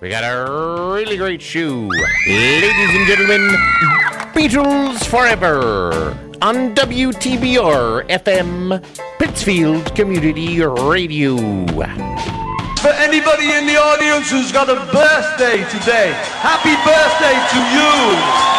We got a really great show. Ladies and gentlemen, Beatles Forever on WTBR FM, Pittsfield Community Radio. For anybody in the audience who's got a birthday today, happy birthday to you!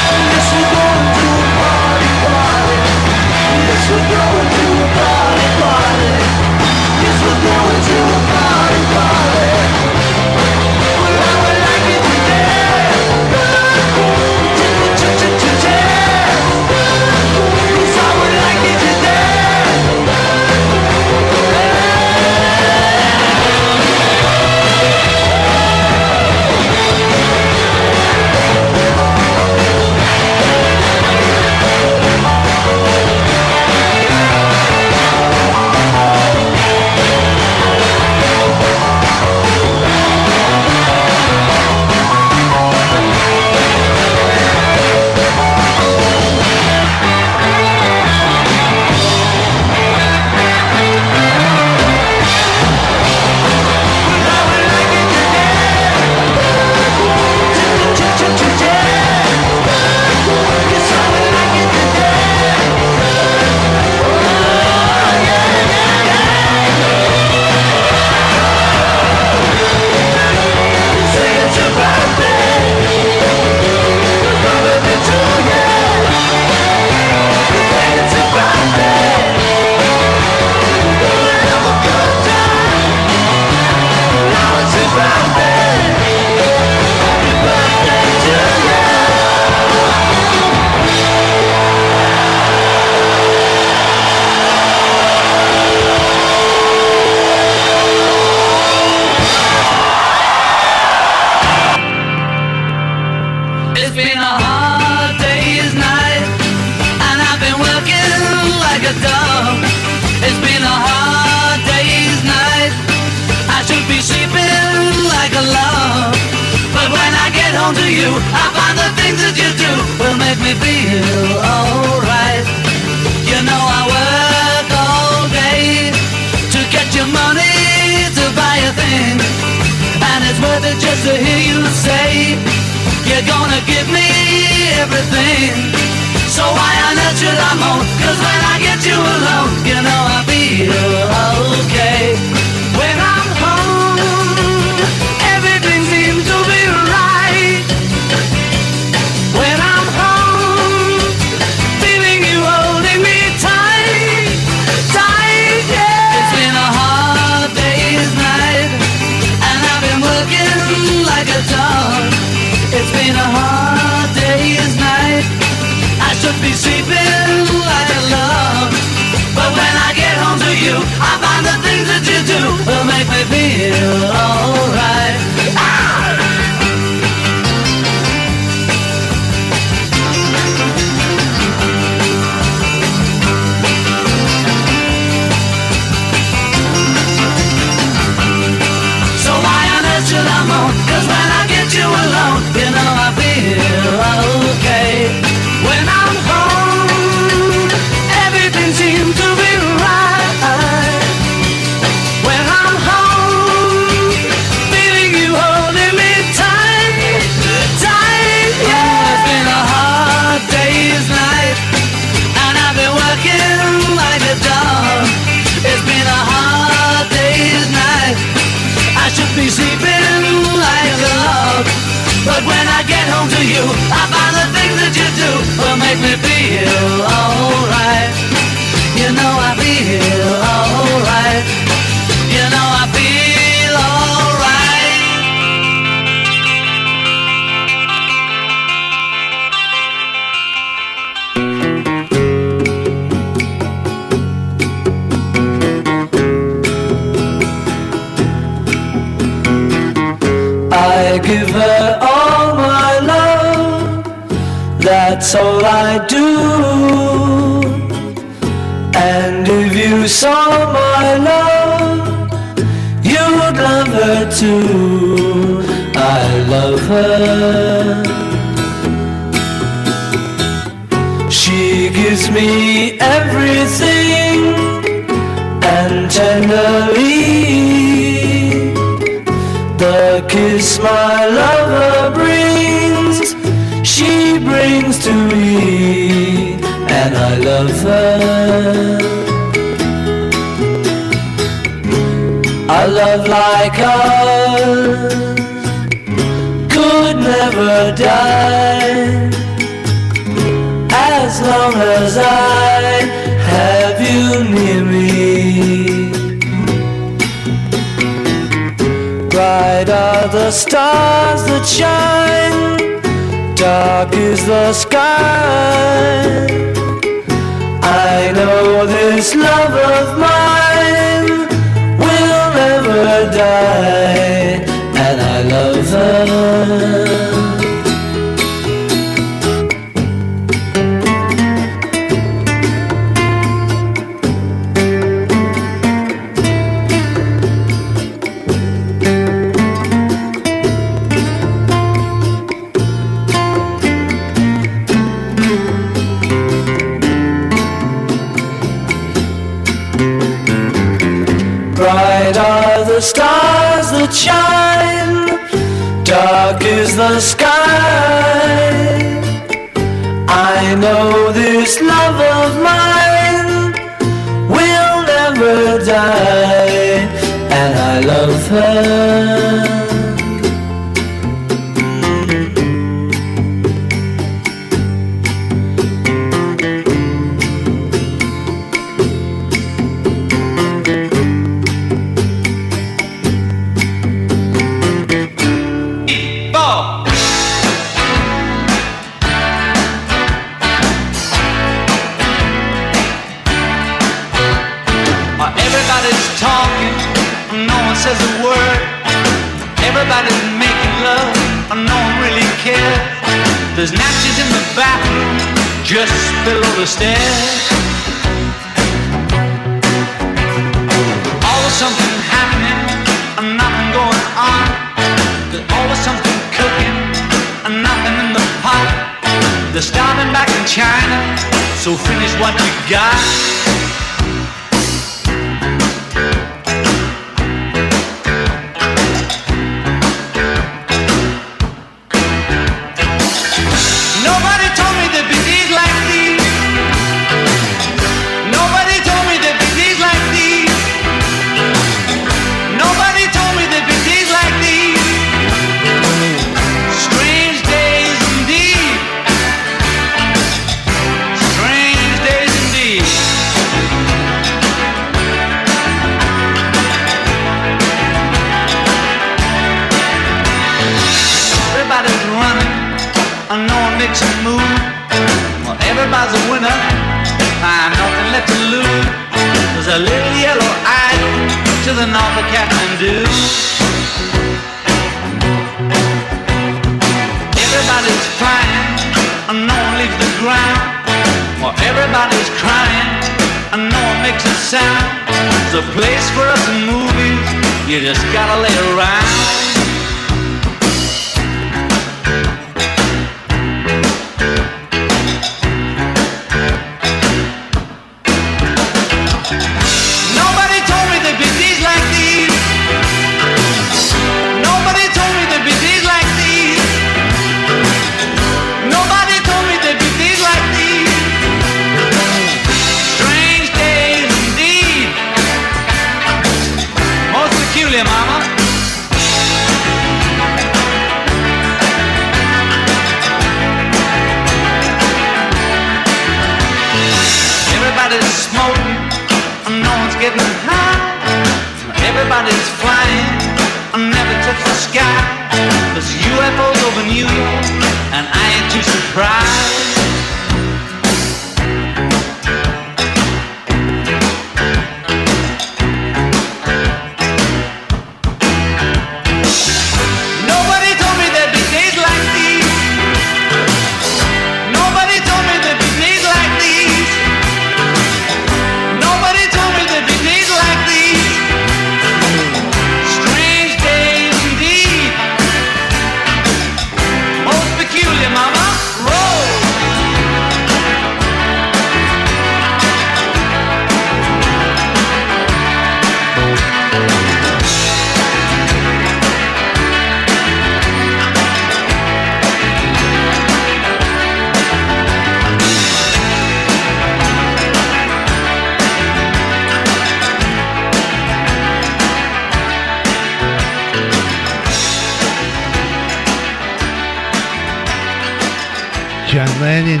Lennon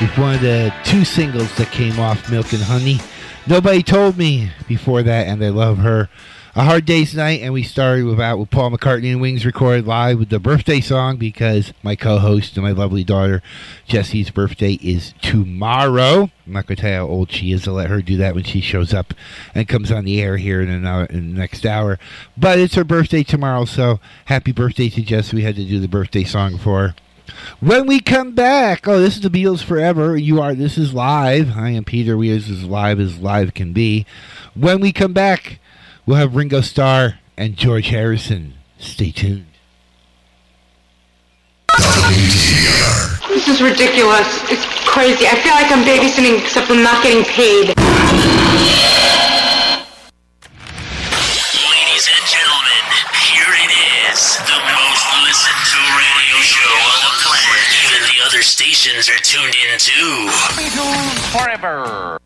with one of the two singles that came off Milk and Honey. Nobody told me before that, and I love her. A Hard Day's Night, and we started with out with Paul McCartney and Wings recorded live with the birthday song because my co-host and my lovely daughter Jessie's birthday is tomorrow. I'm not going to tell you how old she is. I'll let her do that when she shows up and comes on the air here in, in the next hour. But it's her birthday tomorrow, so happy birthday to Jess. We had to do the birthday song for her. When we come back, oh, this is the Beatles Forever. You are, this is live. I am Peter. We are as live as live can be. When we come back, we'll have Ringo Starr and George Harrison. Stay tuned. This is ridiculous. It's crazy. I feel like I'm babysitting, except I'm not getting paid. Other stations are tuned in too. Beatles Forever.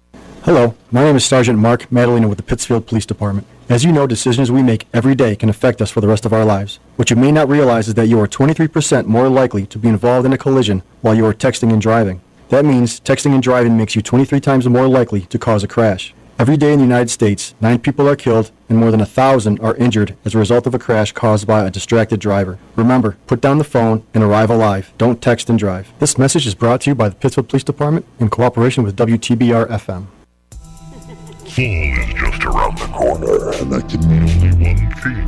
Hello, my name is Sergeant Mark Madalena with the Pittsfield Police Department. As you know, decisions we make every day can affect us for the rest of our lives. What you may not realize is that you are 23% more likely to be involved in a collision while you are texting and driving. That means texting and driving makes you 23 times more likely to cause a crash. Every day in the United States, nine people are killed and more than a thousand are injured as a result of a crash caused by a distracted driver. Remember, put down the phone and arrive alive. Don't text and drive. This message is brought to you by the Pittsfield Police Department in cooperation with WTBR FM. Fall is just around the corner, and that can mean only one thing.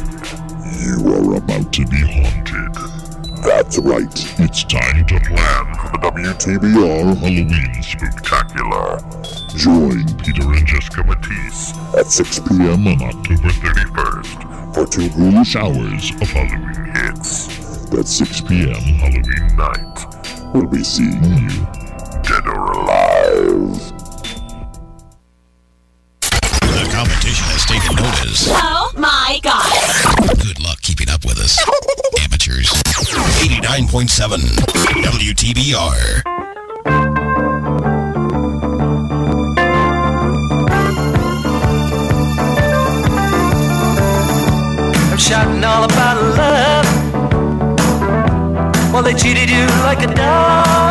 You are about to be haunted. That's right. It's time to plan for the WTBR Halloween Spooktacular. Join Peter and Jessica Matisse at 6 p.m. on October 31st for two ghoulish hours of Halloween hits. That's 6 p.m. Halloween night. We'll be seeing you, dead or alive. The competition has taken notice. Oh my god. Good luck keeping up with us. Amateurs. 89.7 WTBR. I'm shouting all about love. Well, they cheated you like a dog,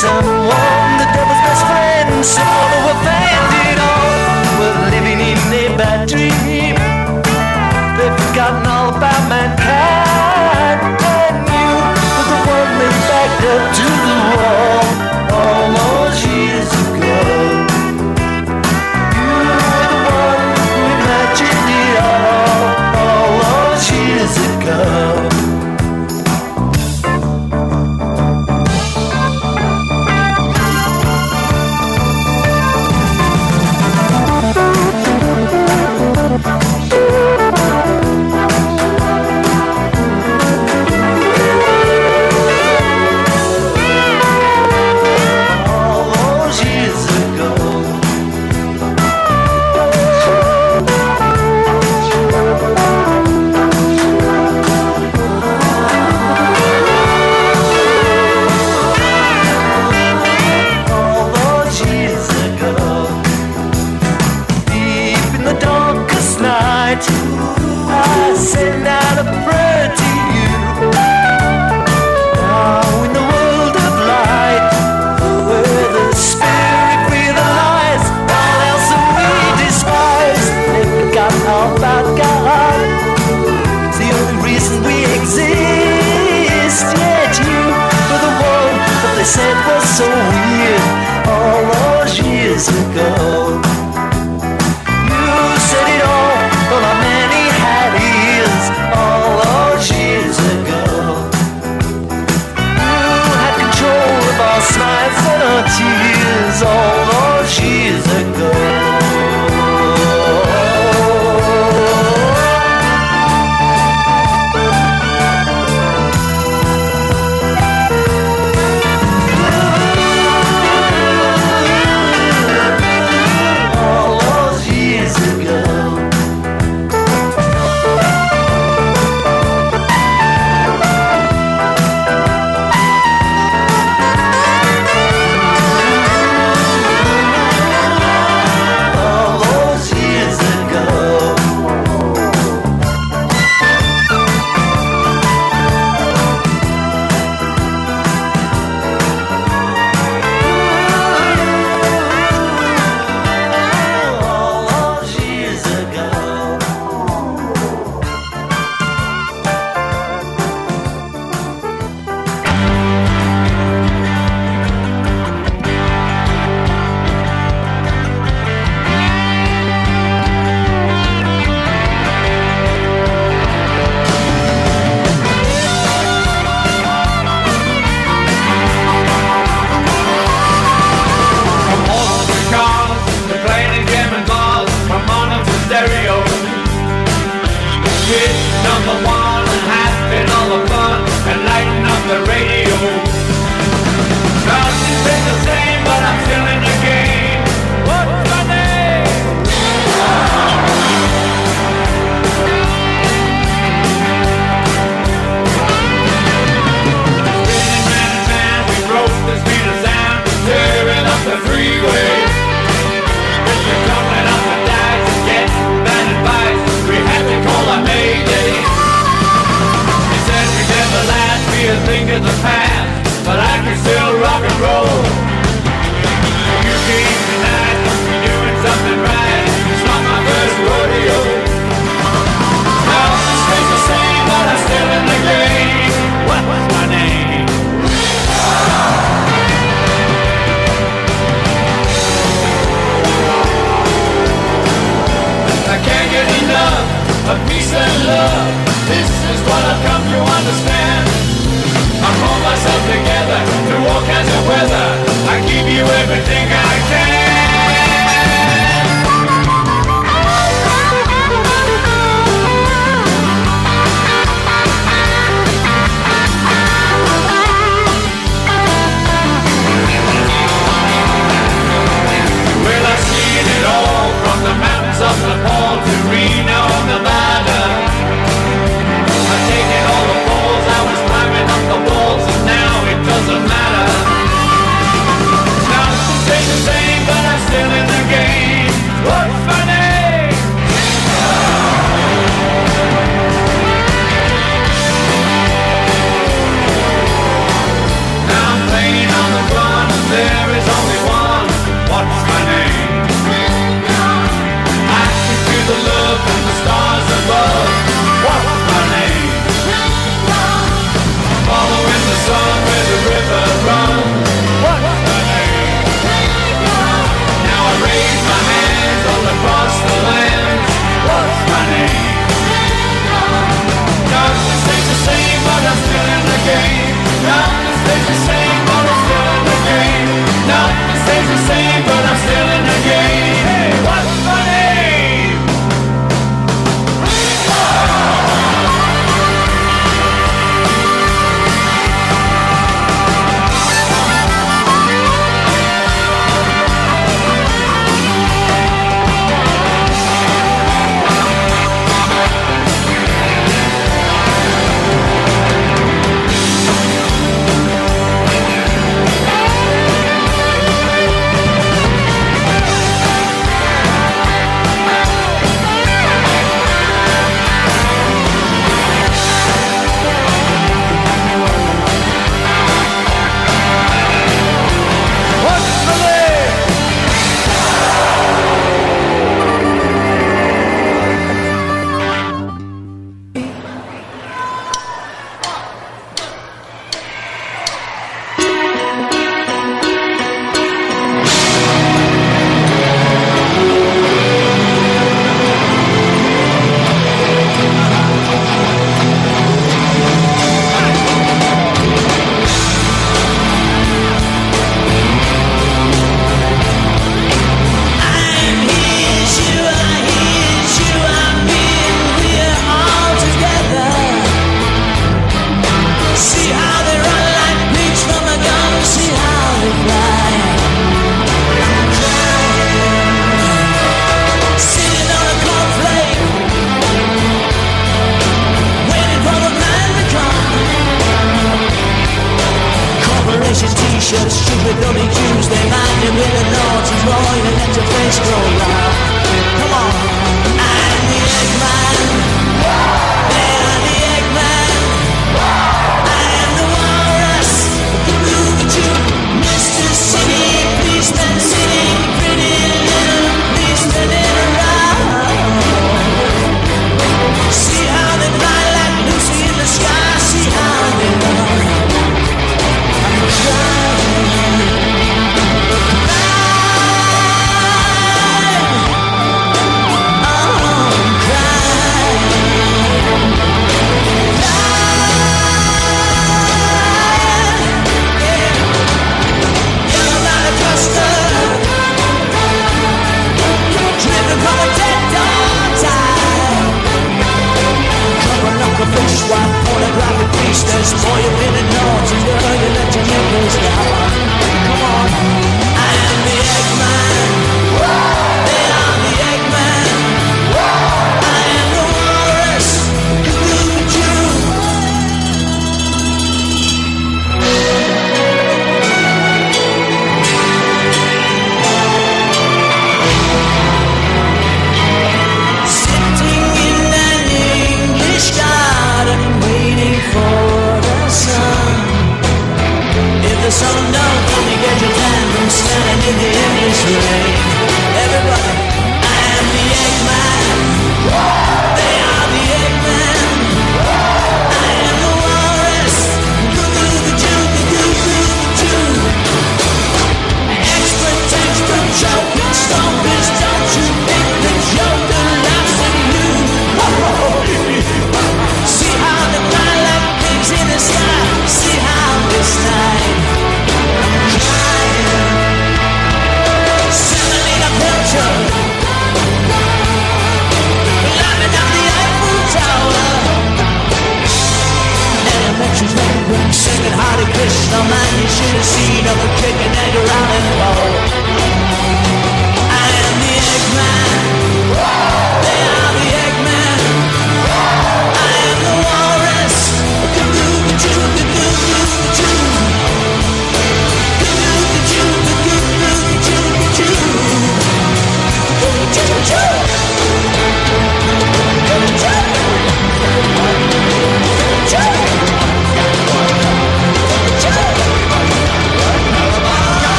by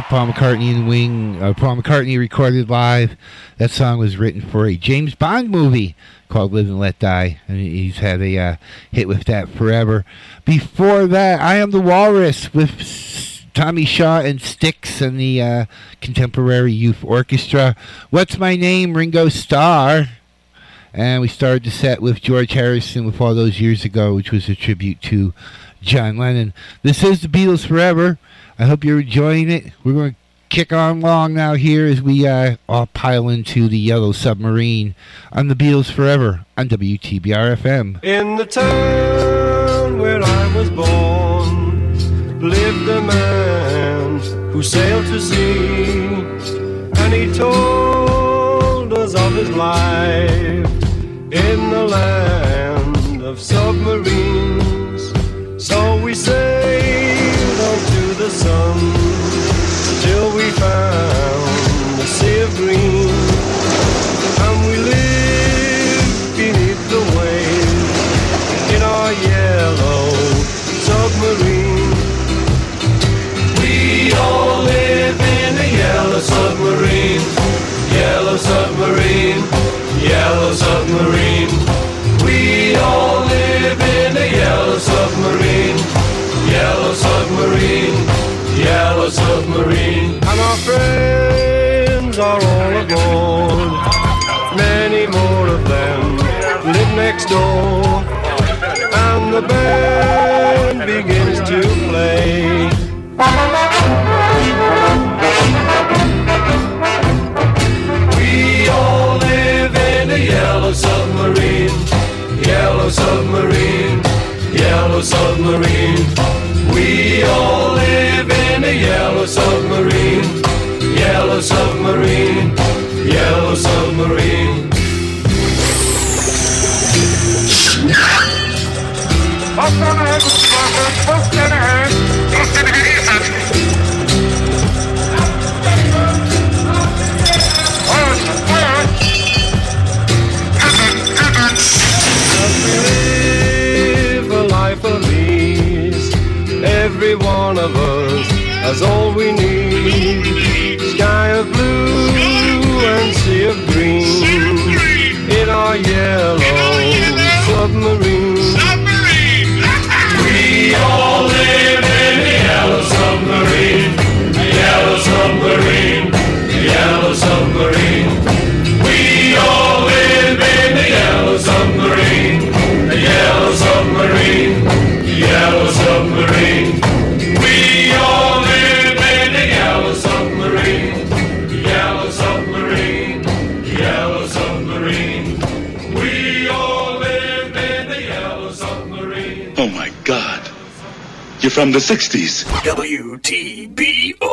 Paul McCartney and Wing. Uh, Paul McCartney recorded live. That song was written for a James Bond movie called Live and Let Die. And he's had a uh, hit with that forever. Before that, I Am the Walrus with Tommy Shaw and Styx and the uh, Contemporary Youth Orchestra. What's My Name? Ringo Starr. And we started the set with George Harrison with All Those Years Ago, which was a tribute to John Lennon. This is the Beatles Forever. I hope you're enjoying it. We're going to kick on long now here as we uh, all pile into the Yellow Submarine on the Beatles Forever on WTBR FM. In the town where I was born lived a man who sailed to sea, and he told us of his life in the land of submarines. So we sailed band begins to play. We all live in a yellow submarine, yellow submarine, yellow submarine. We all live in a yellow submarine, yellow submarine, yellow submarine. Every one of us has all we need. Sky of blue and sea of green. In our yellow submarine. We all live in a yellow submarine. A yellow submarine. A yellow submarine. We all live from the 60s. WTBR.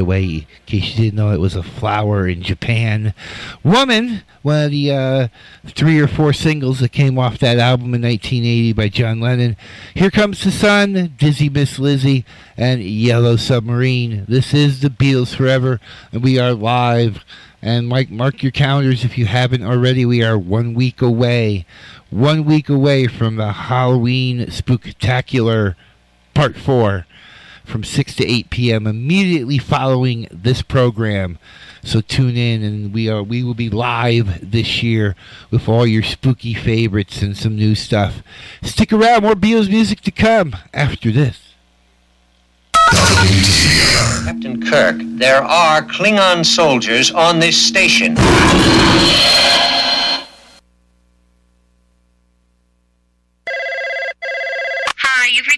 The way, in case you didn't know, it was a flower in Japan. Woman, one of the uh, three or four singles that came off that album in 1980 by John Lennon. Here Comes the Sun, Dizzy Miss Lizzy, and Yellow Submarine. This is the Beatles Forever, and we are live. And Mike, mark your calendars if you haven't already. We are one week away, one week away from the Halloween Spooktacular Part 4 from 6 to 8 p.m. immediately following this program. So tune in and we are we will be live this year with all your spooky favorites and some new stuff. Stick around, more Beatles music to come after this. Captain Kirk, there are Klingon soldiers on this station. Hi, you've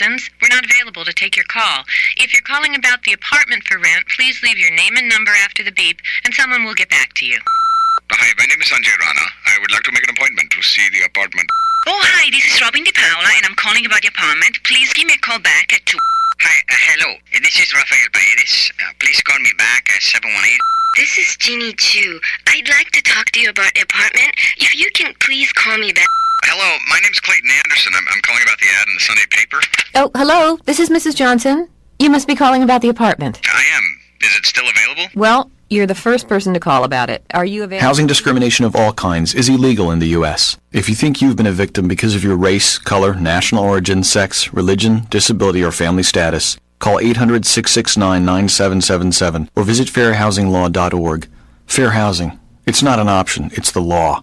reached. We're not available to take your call. If you're calling about the apartment for rent, please leave your name and number after the beep, and someone will get back to you. Hi, my name is Sanjay Rana. I would like to make an appointment to see the apartment. Oh, hi, this is Robin DePaula, and I'm calling about the apartment. Please give me a call back at 2. Hi, uh, hello. This is Rafael Paredes. Uh, please call me back at 718. This is Jeannie Chu. I'd like to talk to you about the apartment. If you can please call me back. Hello, my name's Clayton Anderson. I'm, I'm calling about the ad in the Sunday paper. Oh, hello. This is Mrs. Johnson. You must be calling about the apartment. I am. Is it still available? Well, you're the first person to call about it. Are you available? Housing discrimination of all kinds is illegal in the U.S. If you think you've been a victim because of your race, color, national origin, sex, religion, disability, or family status, call 800-669-9777 or visit fairhousinglaw.org. Fair housing. It's not an option, it's the law.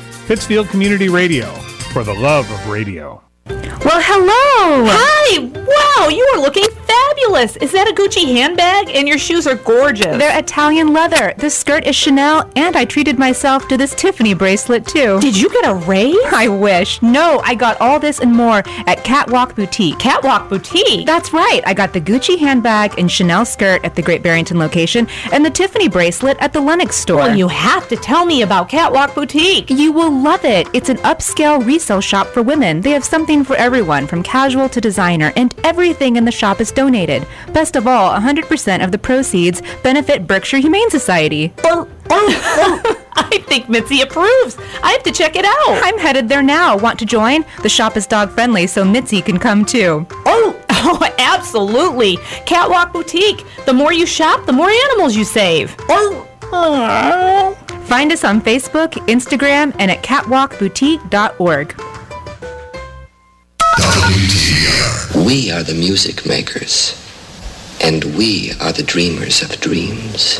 Pittsfield Community Radio, for the love of radio. Well, hello. Hi. Wow, you are looking fabulous. Is that a Gucci handbag? And your shoes are gorgeous. They're Italian leather. This skirt is Chanel, and I treated myself to this Tiffany bracelet too. Did you get a raise? I wish. No, I got all this and more at Catwalk Boutique. Catwalk Boutique? That's right. I got the Gucci handbag and Chanel skirt at the Great Barrington location, and the Tiffany bracelet at the Lenox store. Well, you have to tell me about Catwalk Boutique. You will love it. It's an upscale resale shop for women. They have something for everyone, from casual to designer, and everything in the shop is donated. Best of all, 100% of the proceeds benefit Berkshire Humane Society. Oh, oh, oh. I think Mitzi approves. I have to check it out. I'm headed there now. Want to join? The shop is dog friendly, so Mitzi can come too. Oh, oh, absolutely. Catwalk Boutique. The more you shop, the more animals you save. Oh. Find us on Facebook, Instagram, and at catwalkboutique.org. We are the music makers, and we are the dreamers of dreams.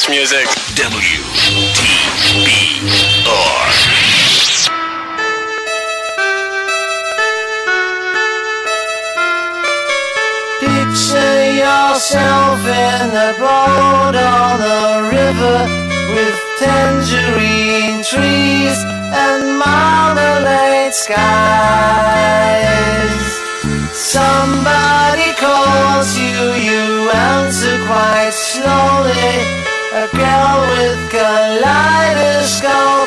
best music. WTBR. Picture yourself in a boat on a river with tangerine trees and marmalade skies. A girl with kaleidoscope.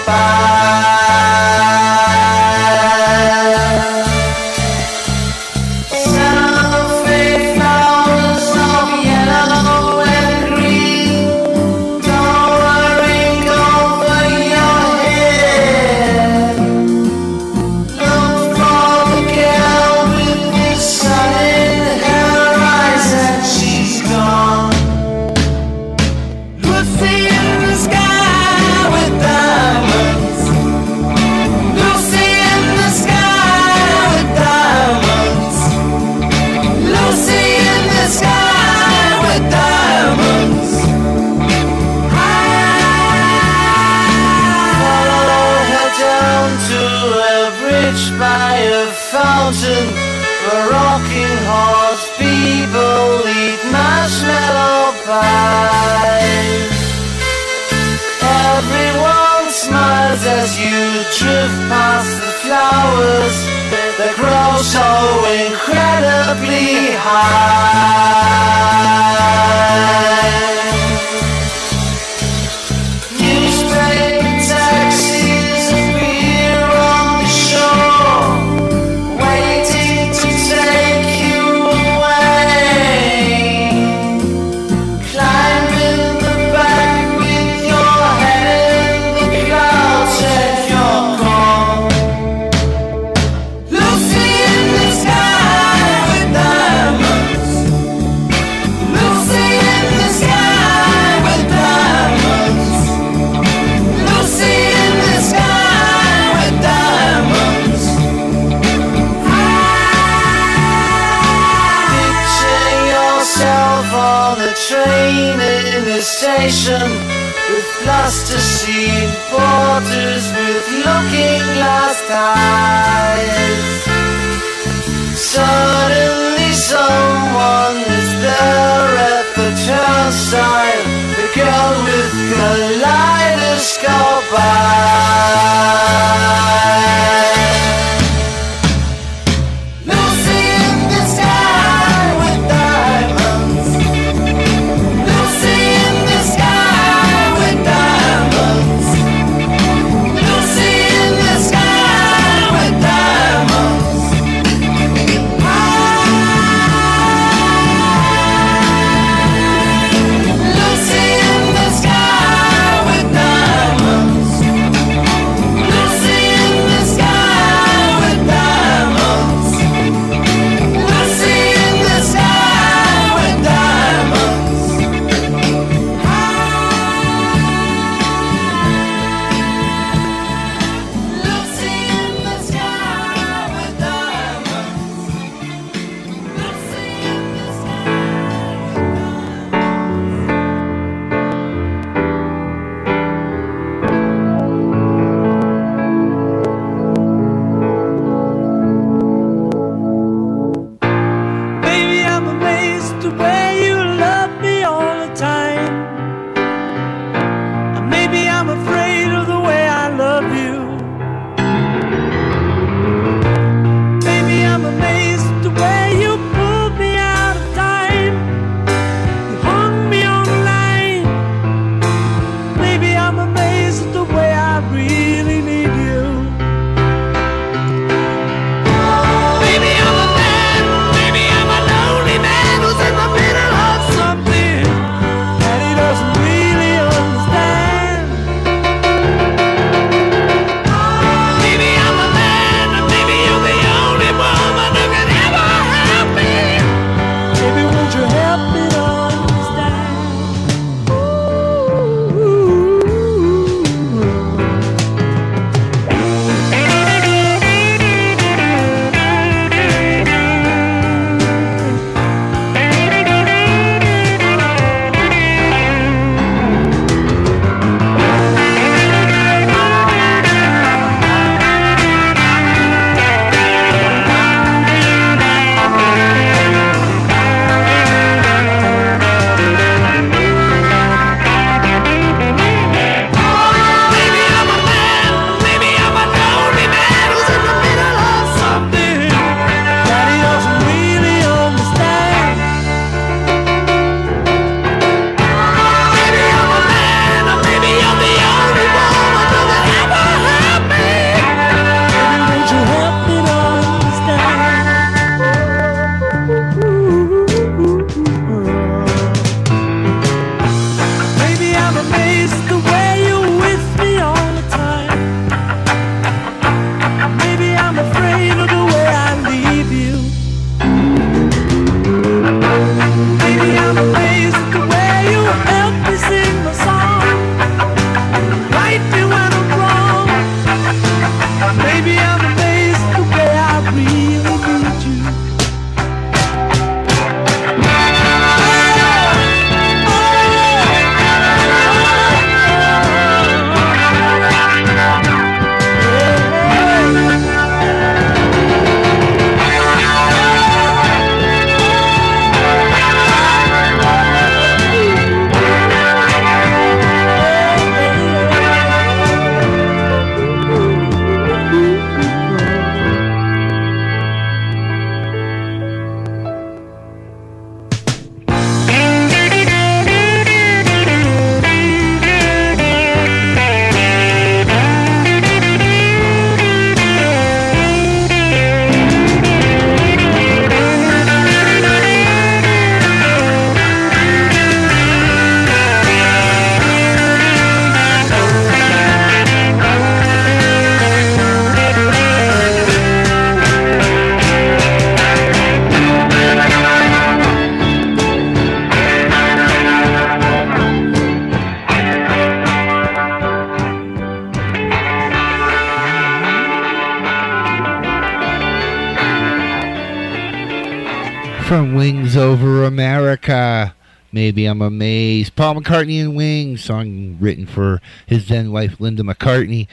Maybe I'm amazed. Paul McCartney and Wings, song written for his then wife Linda McCartney,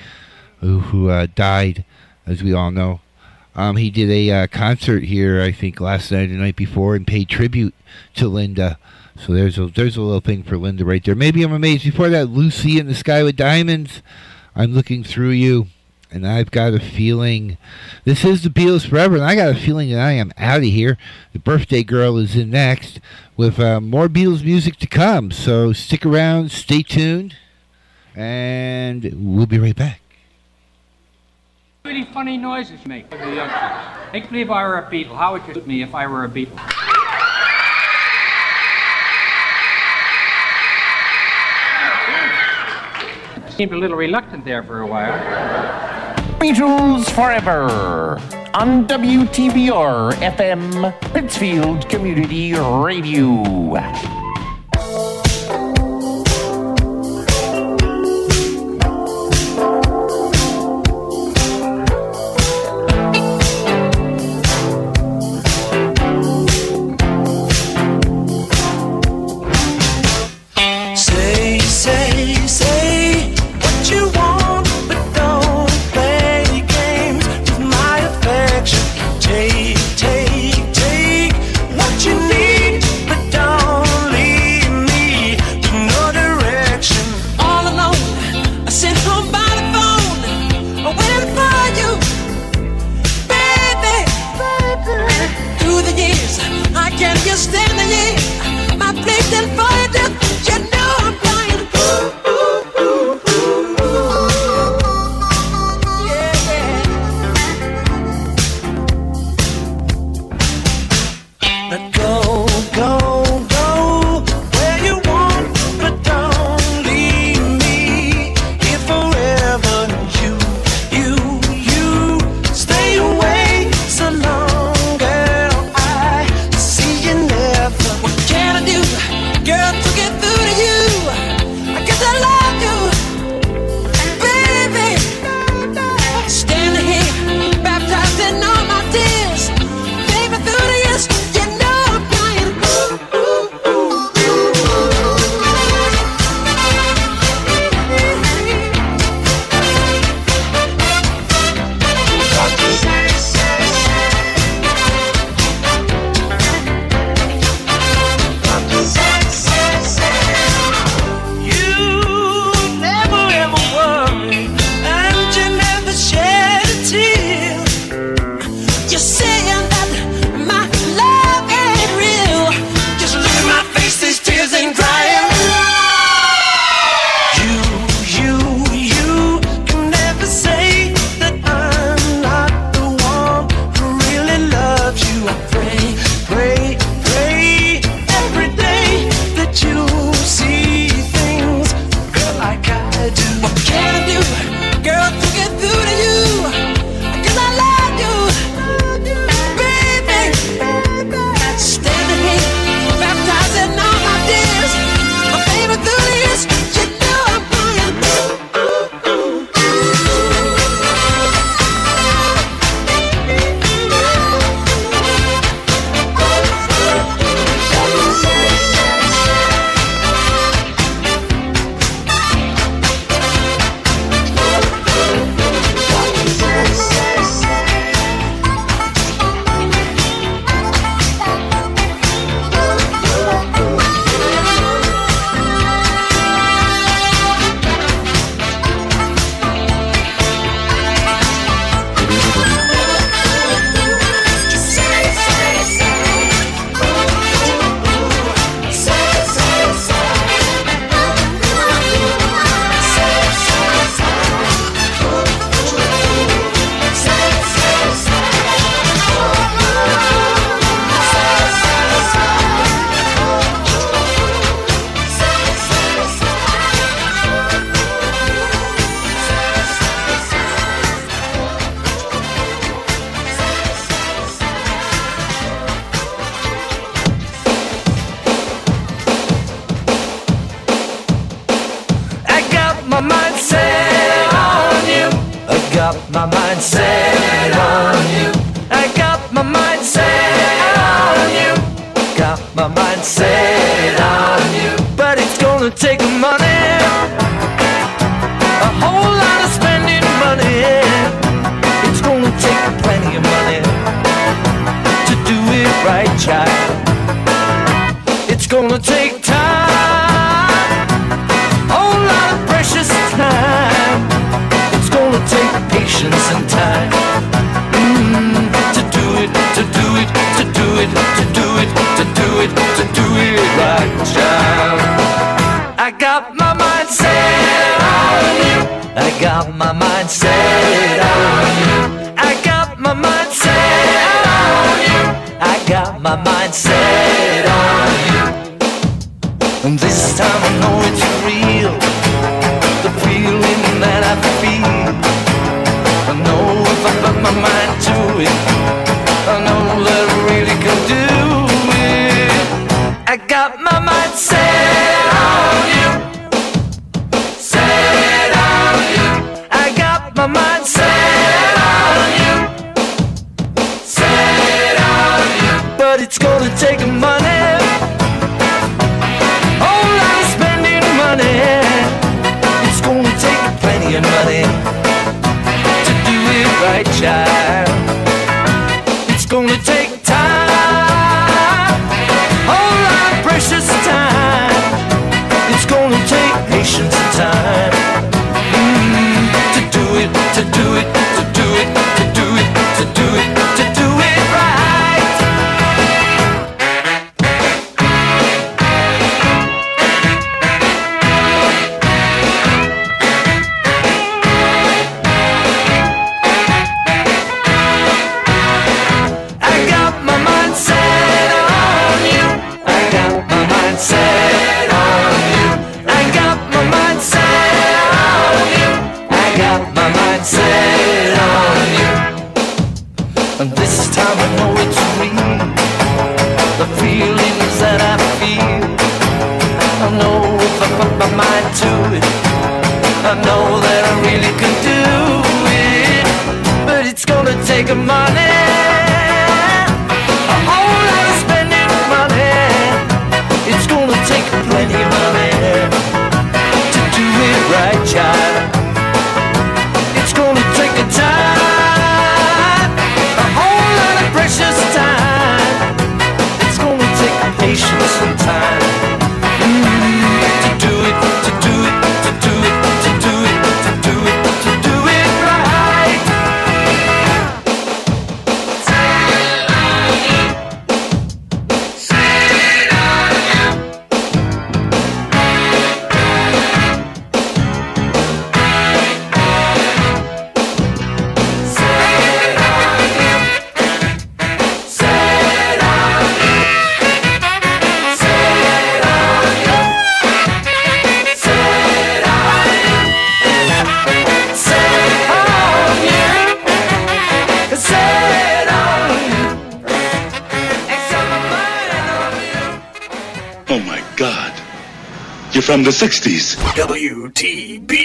who, who uh, died, as we all know. Um, he did a uh, concert here, I think, last night or the night before, and paid tribute to Linda. So there's a there's a little thing for Linda right there. Maybe I'm amazed. Before that, Lucy in the Sky with Diamonds. I'm looking through you, and I've got a feeling this is the Beatles forever, and I got a feeling that I am out of here. The birthday girl is in next with uh, more Beatles music to come. So stick around, stay tuned, and we'll be right back. Really funny noises make for the youngsters. Make believe I were a beetle. How would you shoot me if I were a beetle? Seemed a little reluctant there for a while. Beatles Forever on WTBR FM, Pittsfield Community Radio. The 60s. WTBR.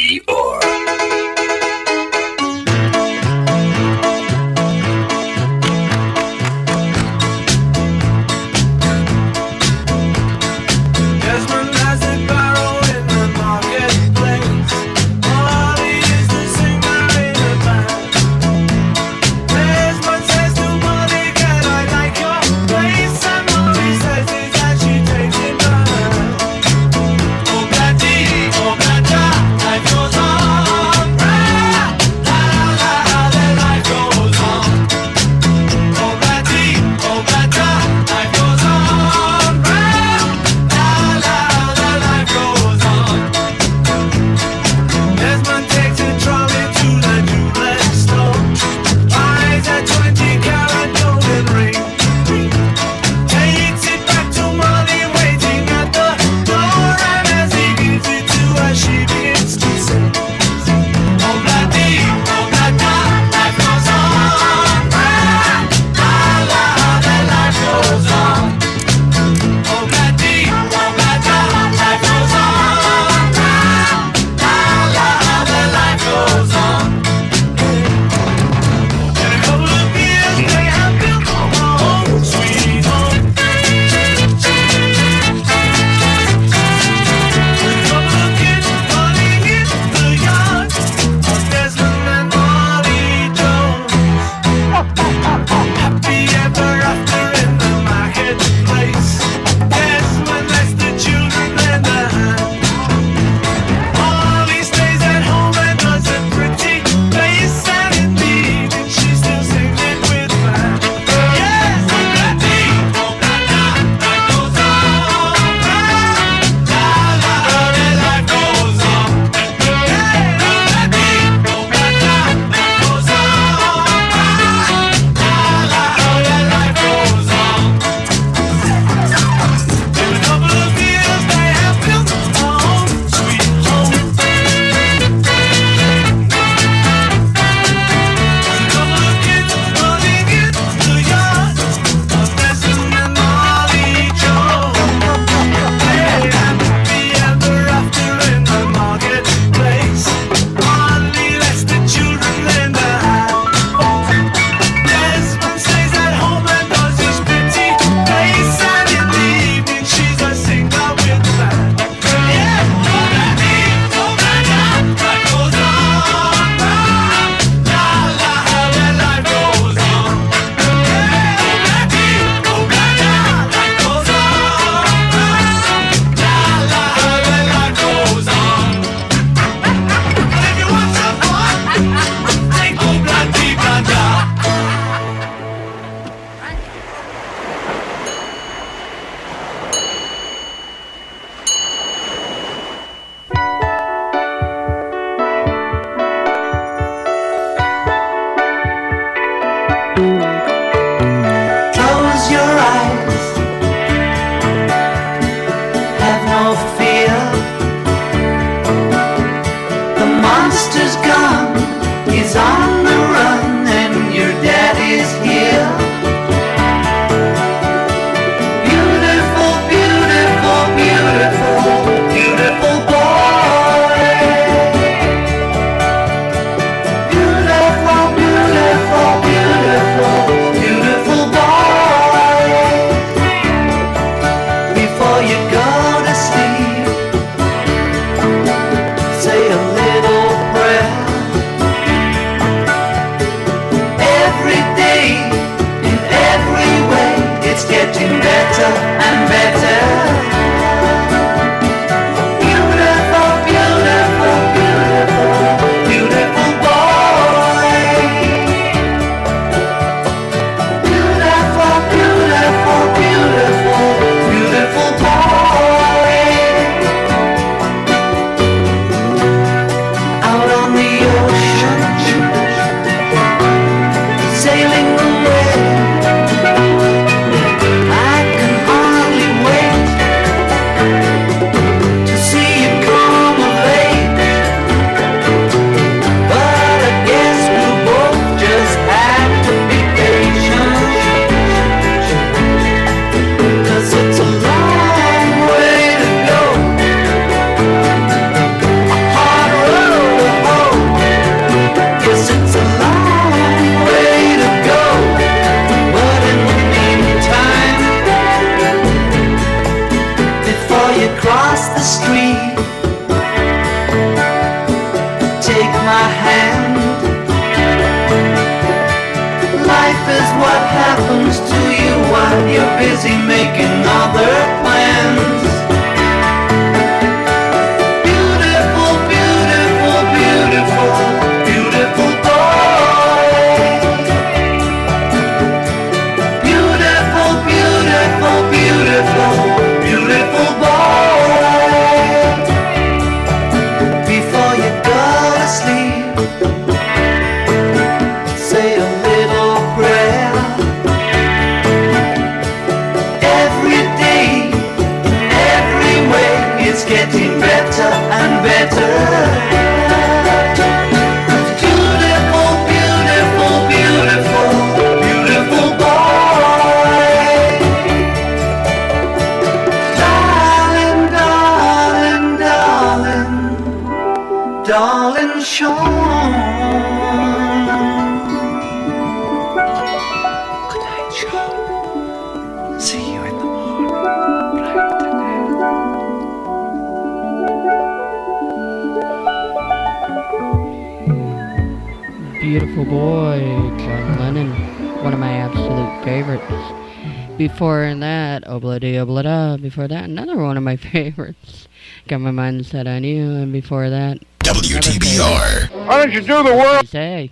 My favorites. Got my mind set on you, and before that, WTBR. Why don't you do the world? Hey,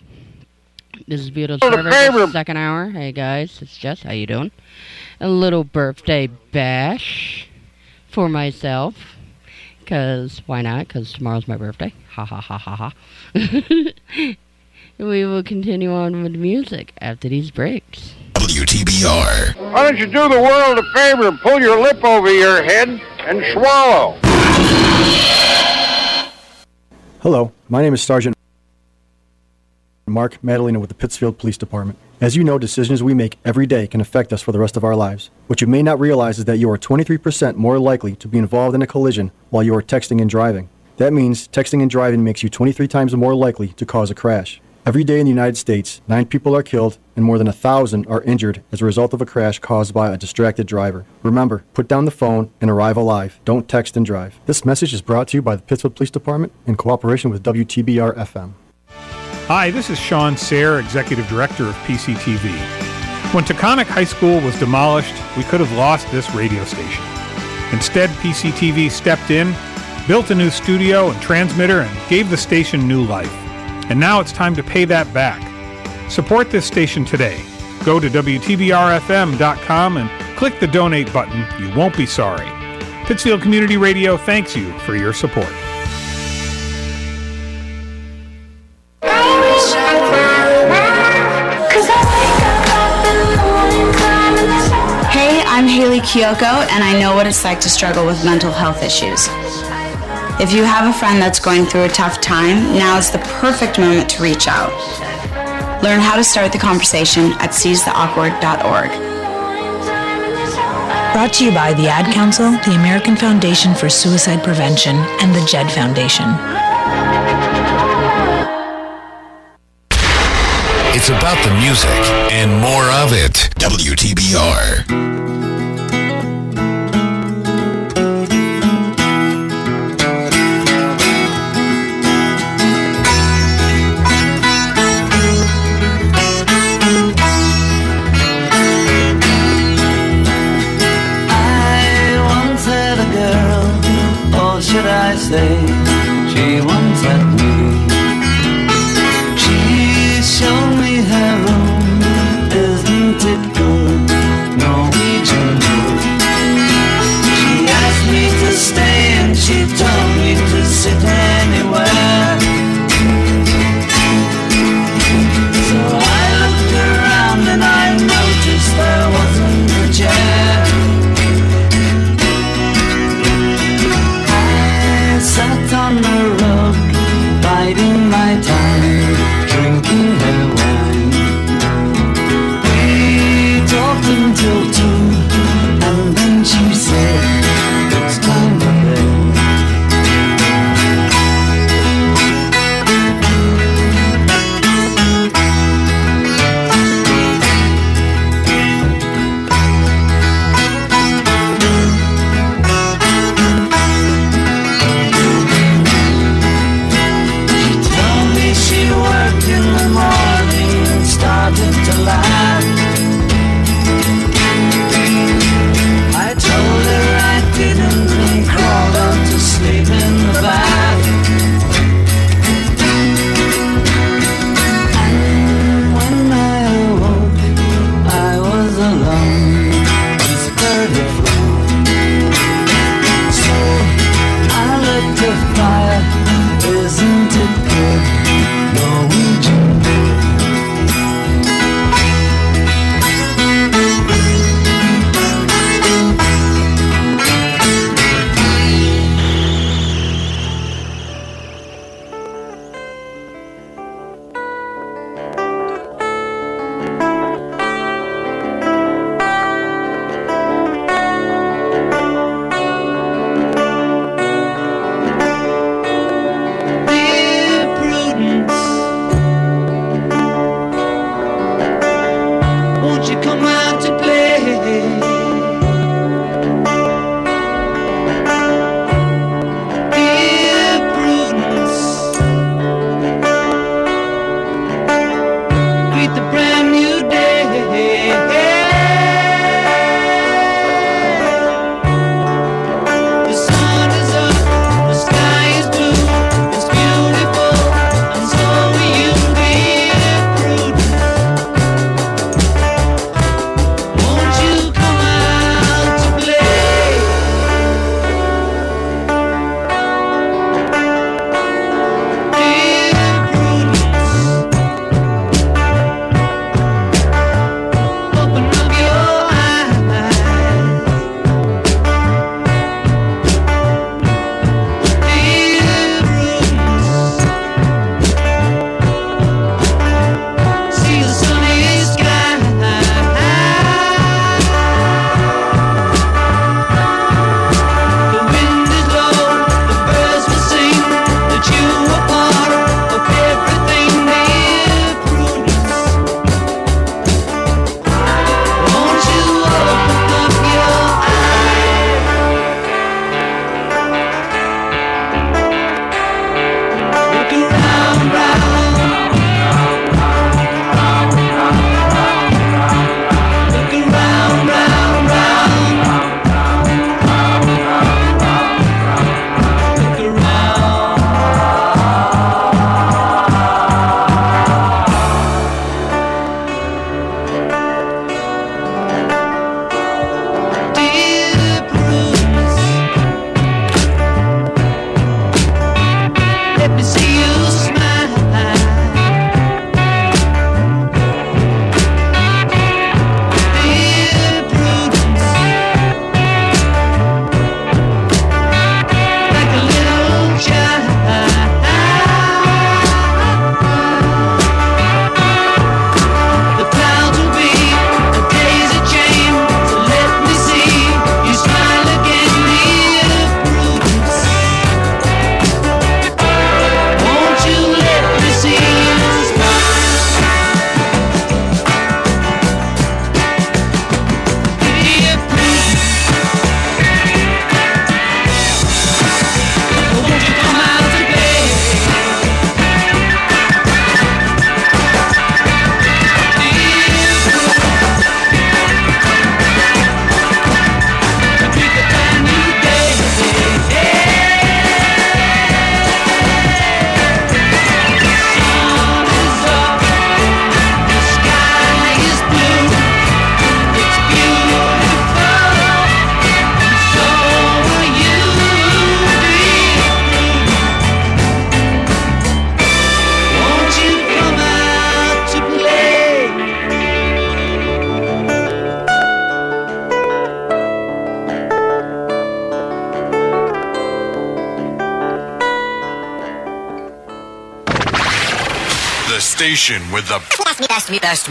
this is Beatles Forever, second hour. Hey guys, it's Jess. How you doing? A little birthday bash for myself, cause why not? Cause tomorrow's my birthday. Ha ha ha ha ha. we will continue on with music after these breaks. WTBR. Why don't you do the world a favor and pull your lip over your head and swallow? Hello, my name is Sergeant Mark Madalena with the Pittsfield Police Department. As you know, decisions we make every day can affect us for the rest of our lives. What you may not realize is that you are 23% more likely to be involved in a collision while you are texting and driving. That means texting and driving makes you 23 times more likely to cause a crash. Every day in the United States, nine people are killed and more than a thousand are injured as a result of a crash caused by a distracted driver. Remember, put down the phone and arrive alive. Don't text and drive. This message is brought to you by the Pittsfield Police Department in cooperation with WTBR FM. Hi, this is Sean Sayre, Executive Director of PCTV. When Taconic High School was demolished, we could have lost this radio station. Instead, PCTV stepped in, built a new studio and transmitter, and gave the station new life. And now it's time to pay that back. Support this station today. Go to WTBRFM.com and click the donate button. You won't be sorry. Pittsfield Community Radio thanks you for your support. Hey, I'm Hayley Kiyoko, and I know what it's like to struggle with mental health issues. If you have a friend that's going through a tough time, now is the perfect moment to reach out. Learn how to start the conversation at seizetheawkward.org. Brought to you by the Ad Council, the American Foundation for Suicide Prevention, and the JED Foundation. It's about the music and more of it. WTBR. Say, she once had me. She showed me room, isn't it good? Norwegian wood. She asked me to stay and she told me to sit anywhere.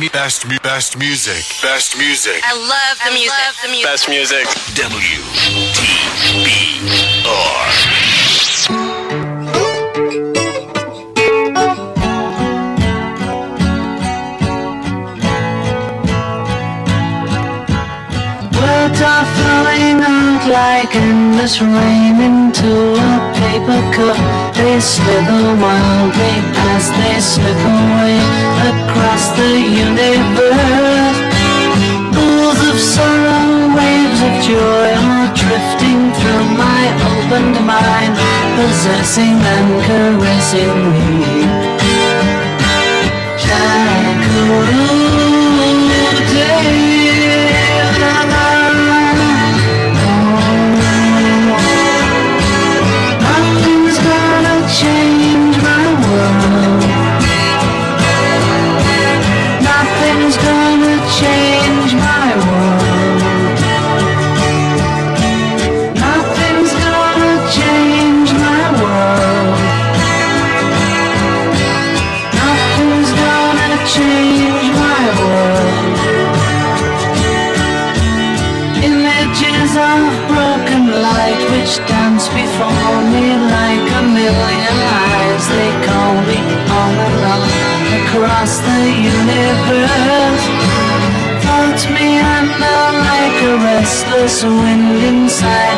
me best me best music. Best music. I love the I music. Love the music. Best music. W T B R. Words are flowing out like endless rain into a paper cup this little world, we pass this little way across the universe. Pools of sorrow, waves of joy are drifting through my opened mind, possessing and caressing me. there's a wind inside.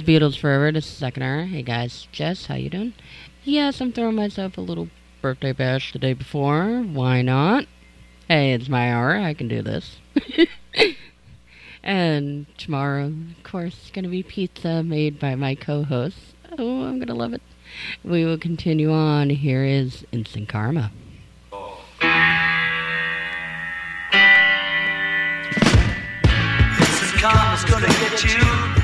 is Beatles Forever. This is second hour. Hey guys, Jess, how you doing? Yes, I'm throwing myself a little birthday bash the day before. Why not? Hey, it's my hour. I can do this. and tomorrow, of course, is going to be pizza made by my co-host. Oh, I'm going to love it. We will continue on. Here is Instant Karma. Instant Karma's gonna get you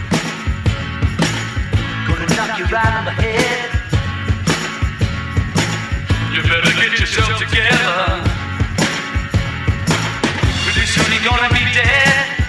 knock you right on the head. You better get yourself together. Pretty soon you're gonna be dead.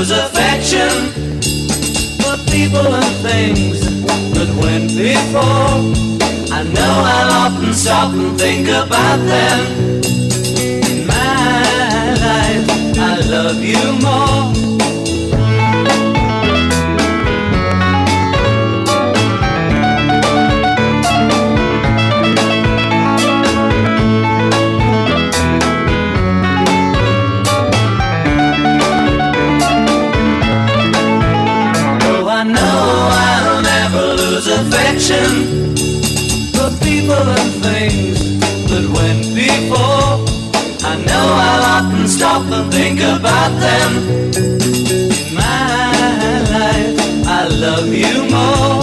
lose affection for people and things that went before. I know I'll often stop and think about them. stop and think about them. In my life, I love you more.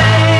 Hey!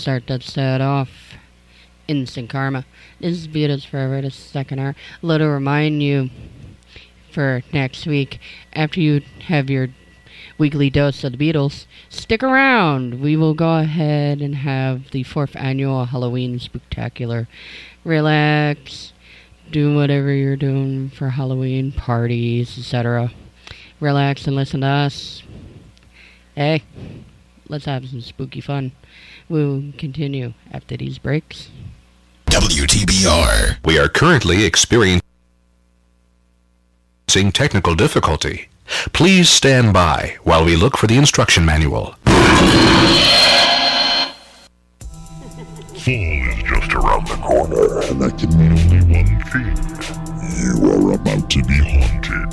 Start that set off, Instant Karma. This is Beatles Forever, the second hour. Let to remind you for next week, after you have your weekly dose of the Beatles, stick around. We will go ahead and have the fourth annual Halloween Spectacular. Relax, do whatever you're doing for Halloween parties, etc. Relax and listen to us. Hey, let's have some spooky fun. We'll continue after these breaks. WTBR. We are currently experiencing technical difficulty. Please stand by while we look for the instruction manual. Fall is just around the corner, and that can mean only one thing. You are about to be haunted.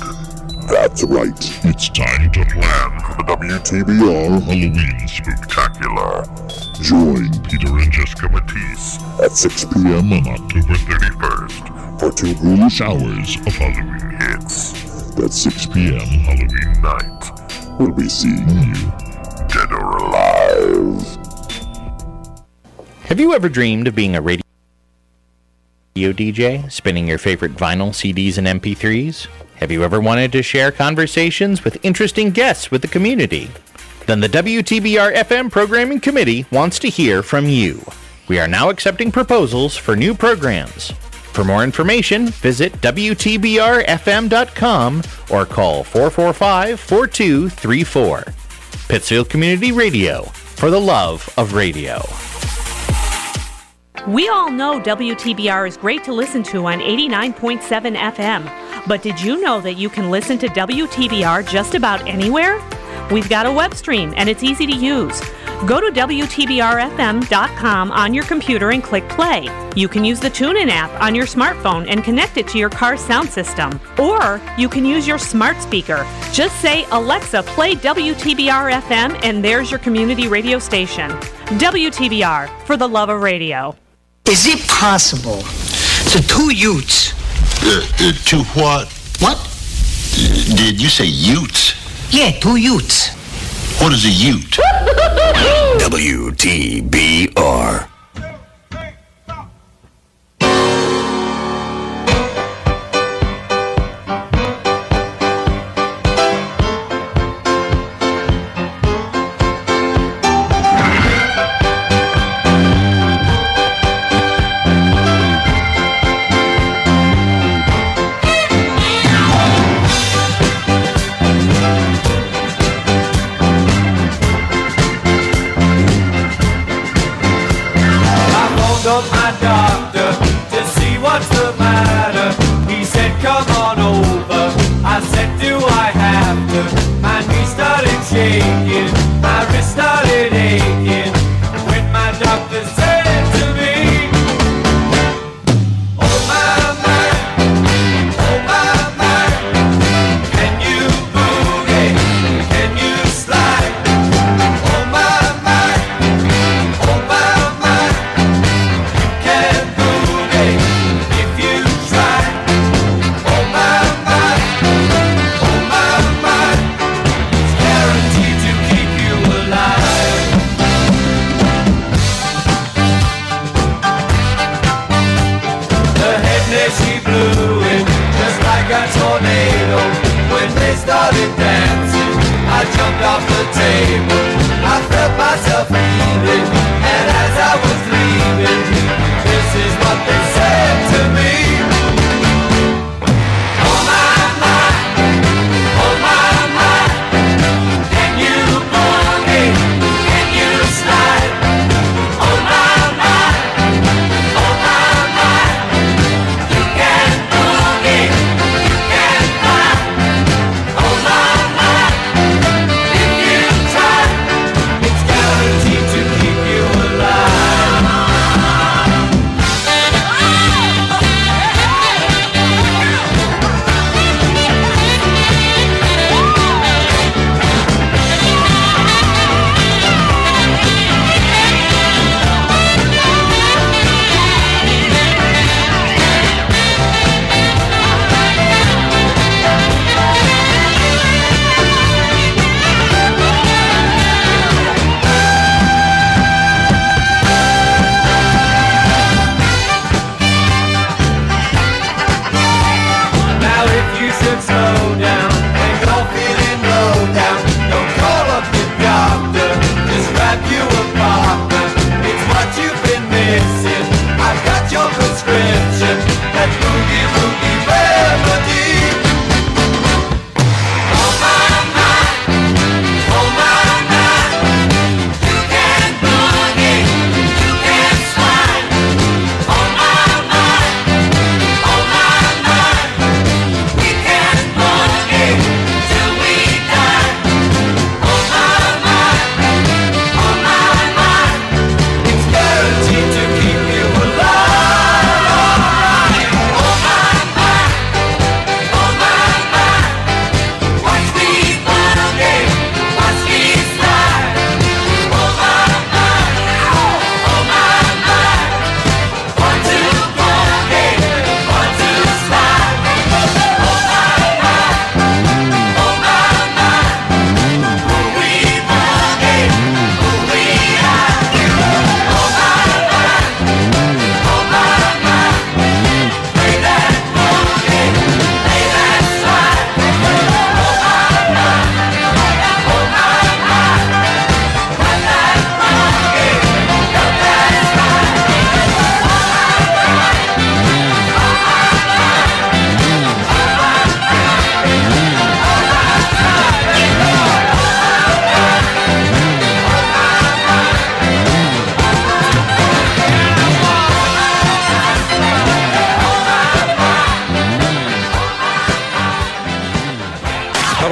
That's right. It's time to plan for the WTBR Halloween Spectacular. Join Peter and Jessica Matisse at 6 p.m. on October 31st for two ghoulish hours of Halloween hits. That's 6 p.m. Halloween night. We'll be seeing you, dead or alive. Have you ever dreamed of being a radio DJ, spinning your favorite vinyl, CDs, and MP3s? Have you ever wanted to share conversations with interesting guests with the community? Then the WTBR FM Programming Committee wants to hear from you. We are now accepting proposals for new programs. For more information, visit WTBRFM.com or call 445 4234. Pittsfield Community Radio, for the love of radio. We all know WTBR is great to listen to on 89.7 FM. But did you know that you can listen to WTBR just about anywhere? We've got a web stream and it's easy to use. Go to WTBRFM.com on your computer and click play. You can use the TuneIn app on your smartphone and connect it to your car's sound system. Or you can use your smart speaker. Just say, Alexa, play WTBR FM, and there's your community radio station. WTBR, for the love of radio. Is it possible the two youths? Uh, uh, two what? What? Did you say utes? Yeah, two utes. What is a ute? WTBR. Phoned my doctor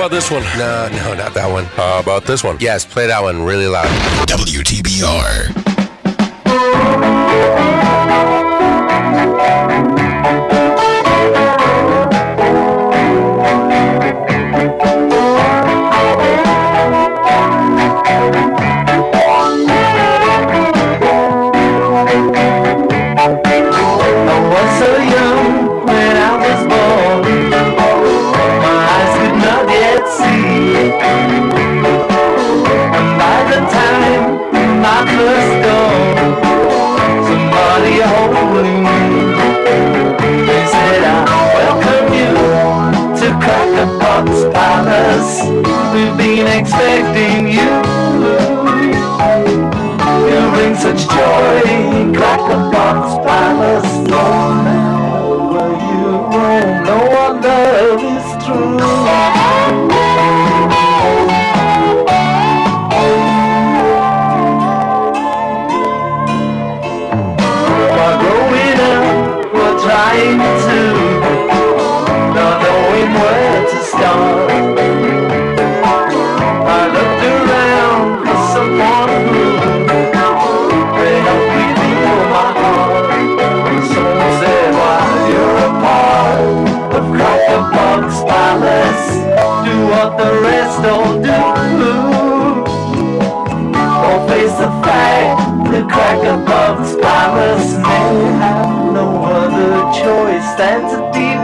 about this one? No, no, not that one. How about this one? Yes, play that one really loud. WTBR. expecting you. You bring such joy. choice than to deal.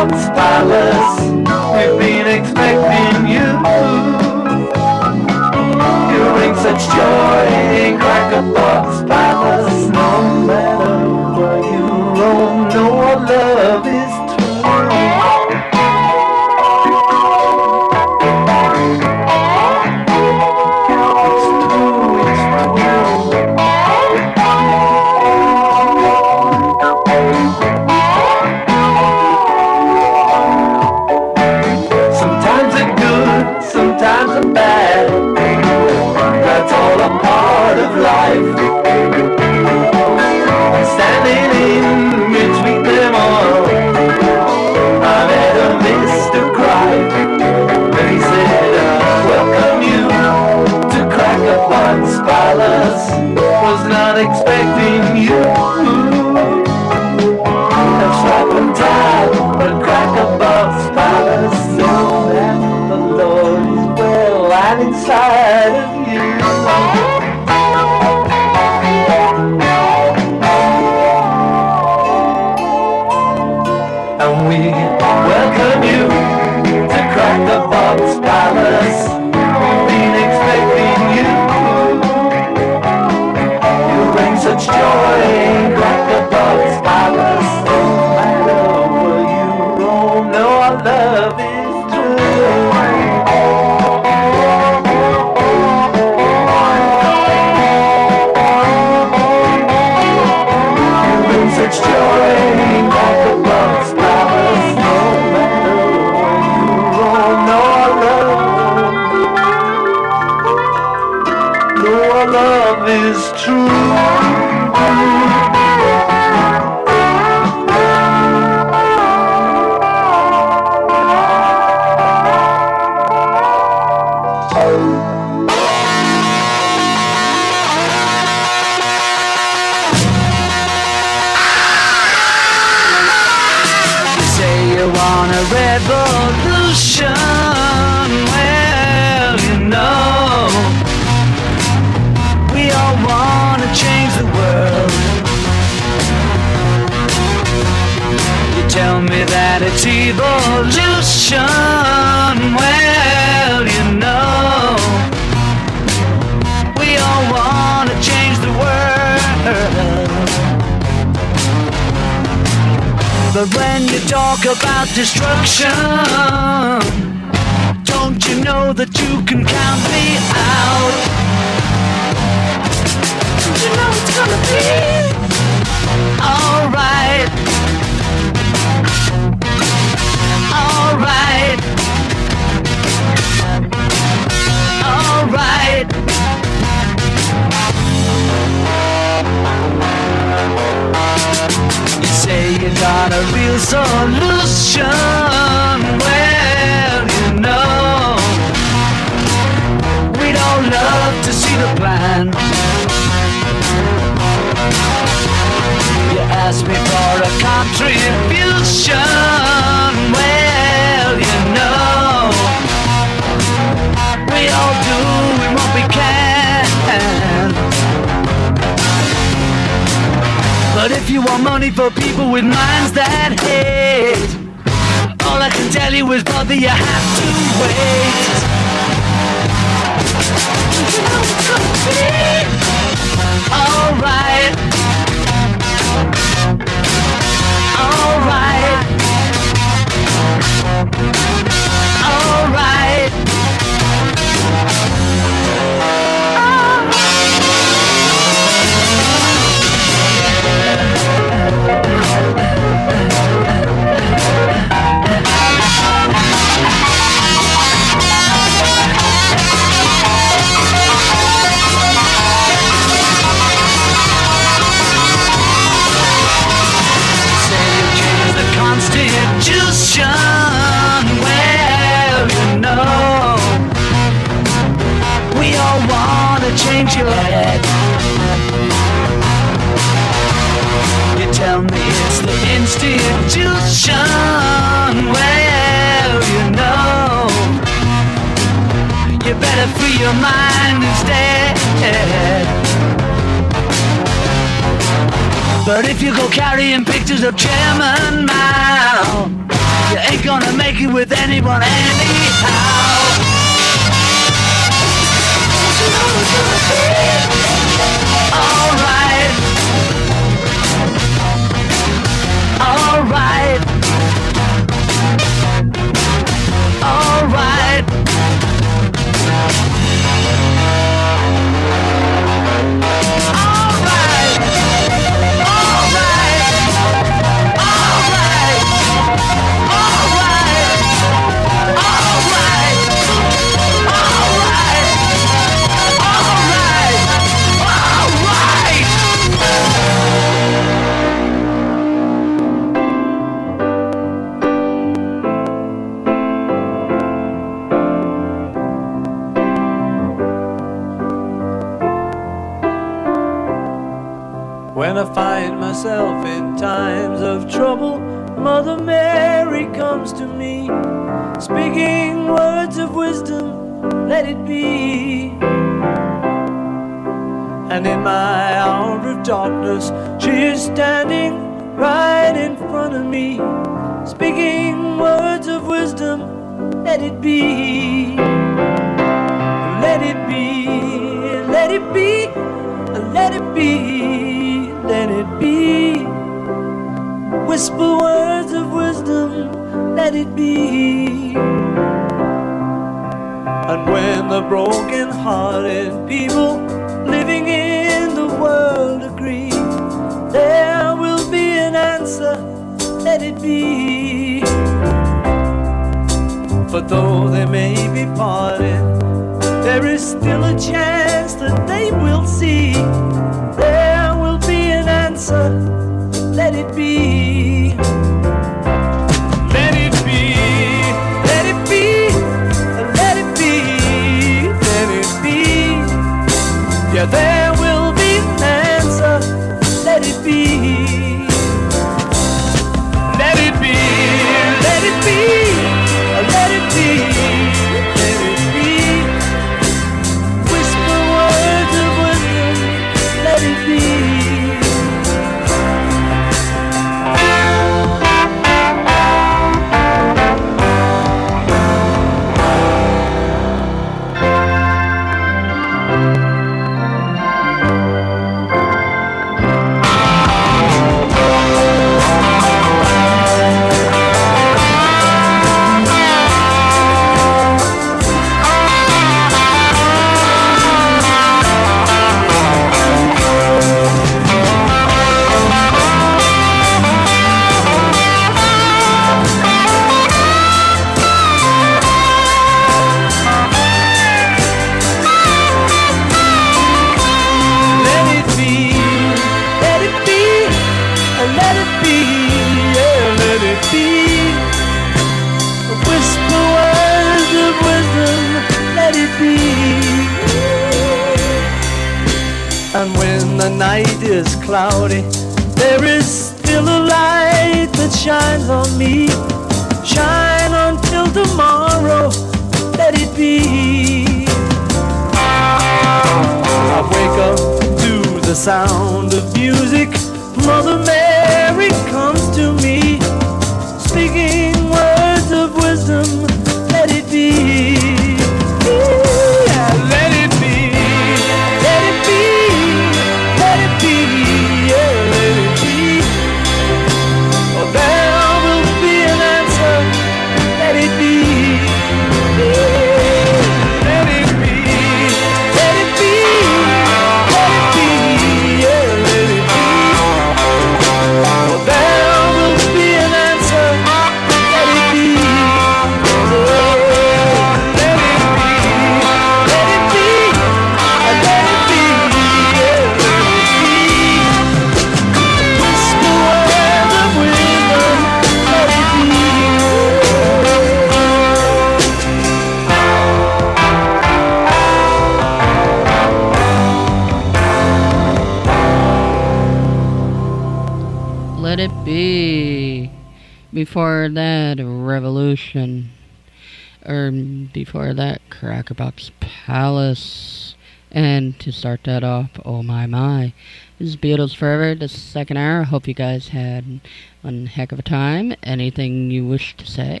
That, Crackerbox Palace. And to start that off, oh my my. This is Beatles Forever, the second hour. Hope you guys had one heck of a time. Anything you wish to say?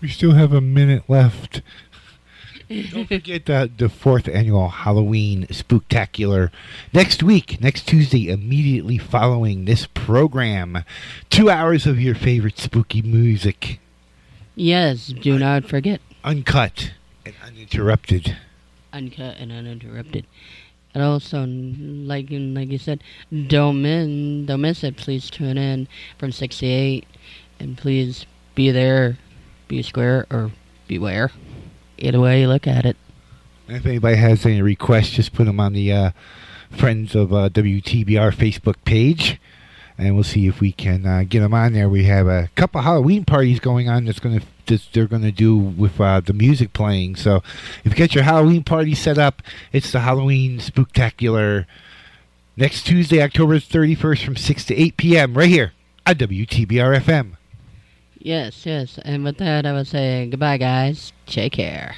We still have a minute left. Don't forget the, the fourth annual Halloween Spooktacular next week, next Tuesday, immediately following this program. Two hours of your favorite spooky music, Yes, do not forget. uncut uninterrupted. Uncut and uninterrupted. And also, like like you said, don't miss, don't miss it. Please tune in from 6 to 8. And please be there, be square, or beware. Either way you look at it. And if anybody has any requests, just put them on the uh, Friends of uh, WTBR Facebook page, and we'll see if we can uh, get them on there. We have a couple Halloween parties going on that's going to that they're going to do with uh, the music playing. So if you get your Halloween party set up, it's the Halloween Spooktacular next Tuesday, October 31st from 6 to 8 p.m. right here at WTBR FM. Yes, yes. And with that, I would say goodbye, guys. Take care.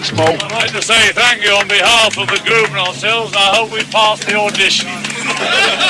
Don't smoke. I'd like to say thank you on behalf of the group and ourselves. I hope we pass the audition.